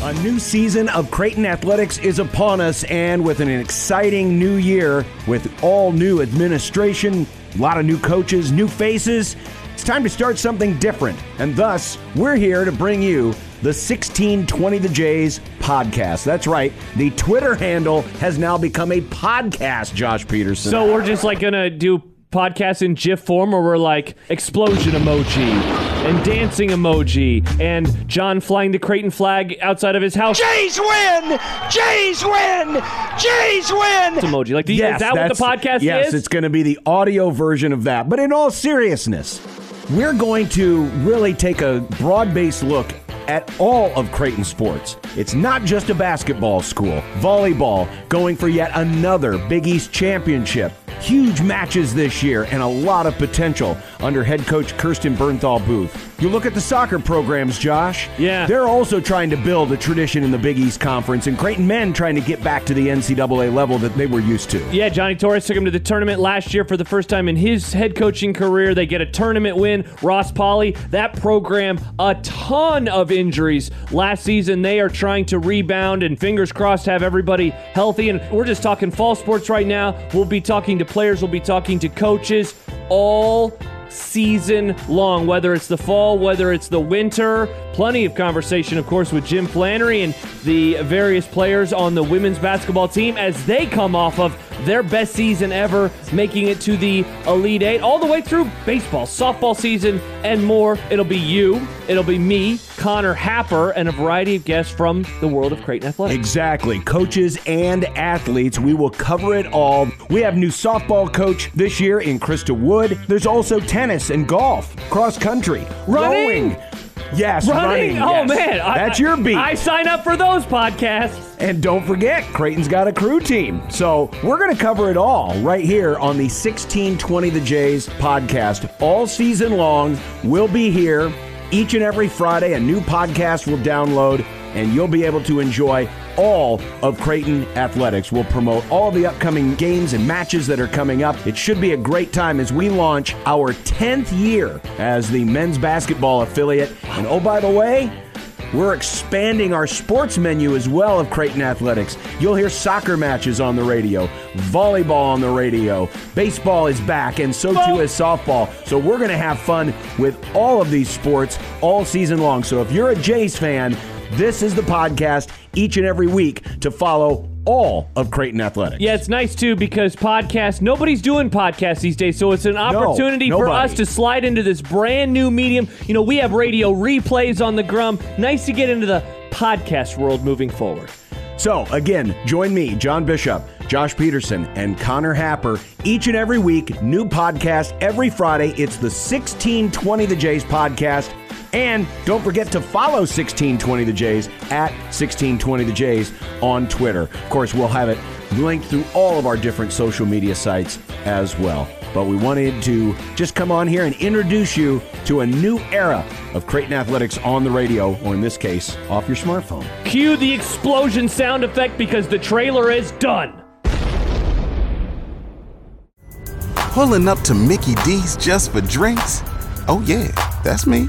A new season of Creighton Athletics is upon us, and with an exciting new year, with all new administration, a lot of new coaches, new faces, it's time to start something different. And thus, we're here to bring you the 1620 The Jays podcast. That's right. The Twitter handle has now become a podcast, Josh Peterson. So we're just like gonna do podcasts in GIF form, or we're like explosion emoji and dancing emoji and John flying the Creighton flag outside of his house Jays win! Jays win! Jays win! emoji. Like, the, Yes, is that what the that's- podcast yes, is? it's going to be the audio version of that. But in all seriousness, we're going to really take a broad based look at all of Creighton sports. It's not just a basketball school, volleyball going for yet another Big East championship. Huge matches this year and a lot of potential under head coach Kirsten Bernthal Booth. You look at the soccer programs, Josh. Yeah. They're also trying to build a tradition in the Big East Conference, and Creighton men trying to get back to the NCAA level that they were used to. Yeah, Johnny Torres took him to the tournament last year for the first time in his head coaching career. They get a tournament win. Ross Polly, that program, a ton of injuries last season. They are trying to rebound and fingers crossed have everybody healthy. And we're just talking fall sports right now. We'll be talking to players, we'll be talking to coaches all season long, whether it's the fall, whether it's the winter. Plenty of conversation, of course, with Jim Flanery and the various players on the women's basketball team as they come off of their best season ever, making it to the Elite Eight, all the way through baseball, softball season, and more. It'll be you, it'll be me, Connor Happer, and a variety of guests from the world of Creighton Athletics. Exactly. Coaches and athletes. We will cover it all. We have new softball coach this year in Krista Wood. There's also tennis and golf, cross country, Running? rowing. Yes, running. Running? Oh yes. man, I- that's your beat. I sign up for those podcasts. And don't forget, Creighton's got a crew team. So we're going to cover it all right here on the 1620 The Jays podcast. All season long, we'll be here each and every Friday. A new podcast will download, and you'll be able to enjoy all of Creighton athletics. We'll promote all the upcoming games and matches that are coming up. It should be a great time as we launch our 10th year as the men's basketball affiliate. And oh, by the way, we're expanding our sports menu as well of Creighton Athletics. You'll hear soccer matches on the radio, volleyball on the radio, baseball is back, and so too is softball. So we're going to have fun with all of these sports all season long. So if you're a Jays fan, this is the podcast each and every week to follow all of Creighton Athletics. Yeah, it's nice too because podcasts, nobody's doing podcasts these days. So it's an opportunity for us to slide into this brand new medium. You know, we have radio replays on the Grum. Nice to get into the podcast world moving forward. So, again, join me, John Bishop, Josh Peterson, and Connor Happer each and every week. New podcast every Friday. It's the 1620 The Jays podcast. And don't forget to follow 1620 The Jays at 1620 The Jays on Twitter. Of course, we'll have it linked through all of our different social media sites as well. But we wanted to just come on here and introduce you to a new era of Creighton Athletics on the radio, or in this case, off your smartphone. Cue the explosion sound effect because the trailer is done. Pulling up to Mickey D's just for drinks? Oh, yeah, that's me.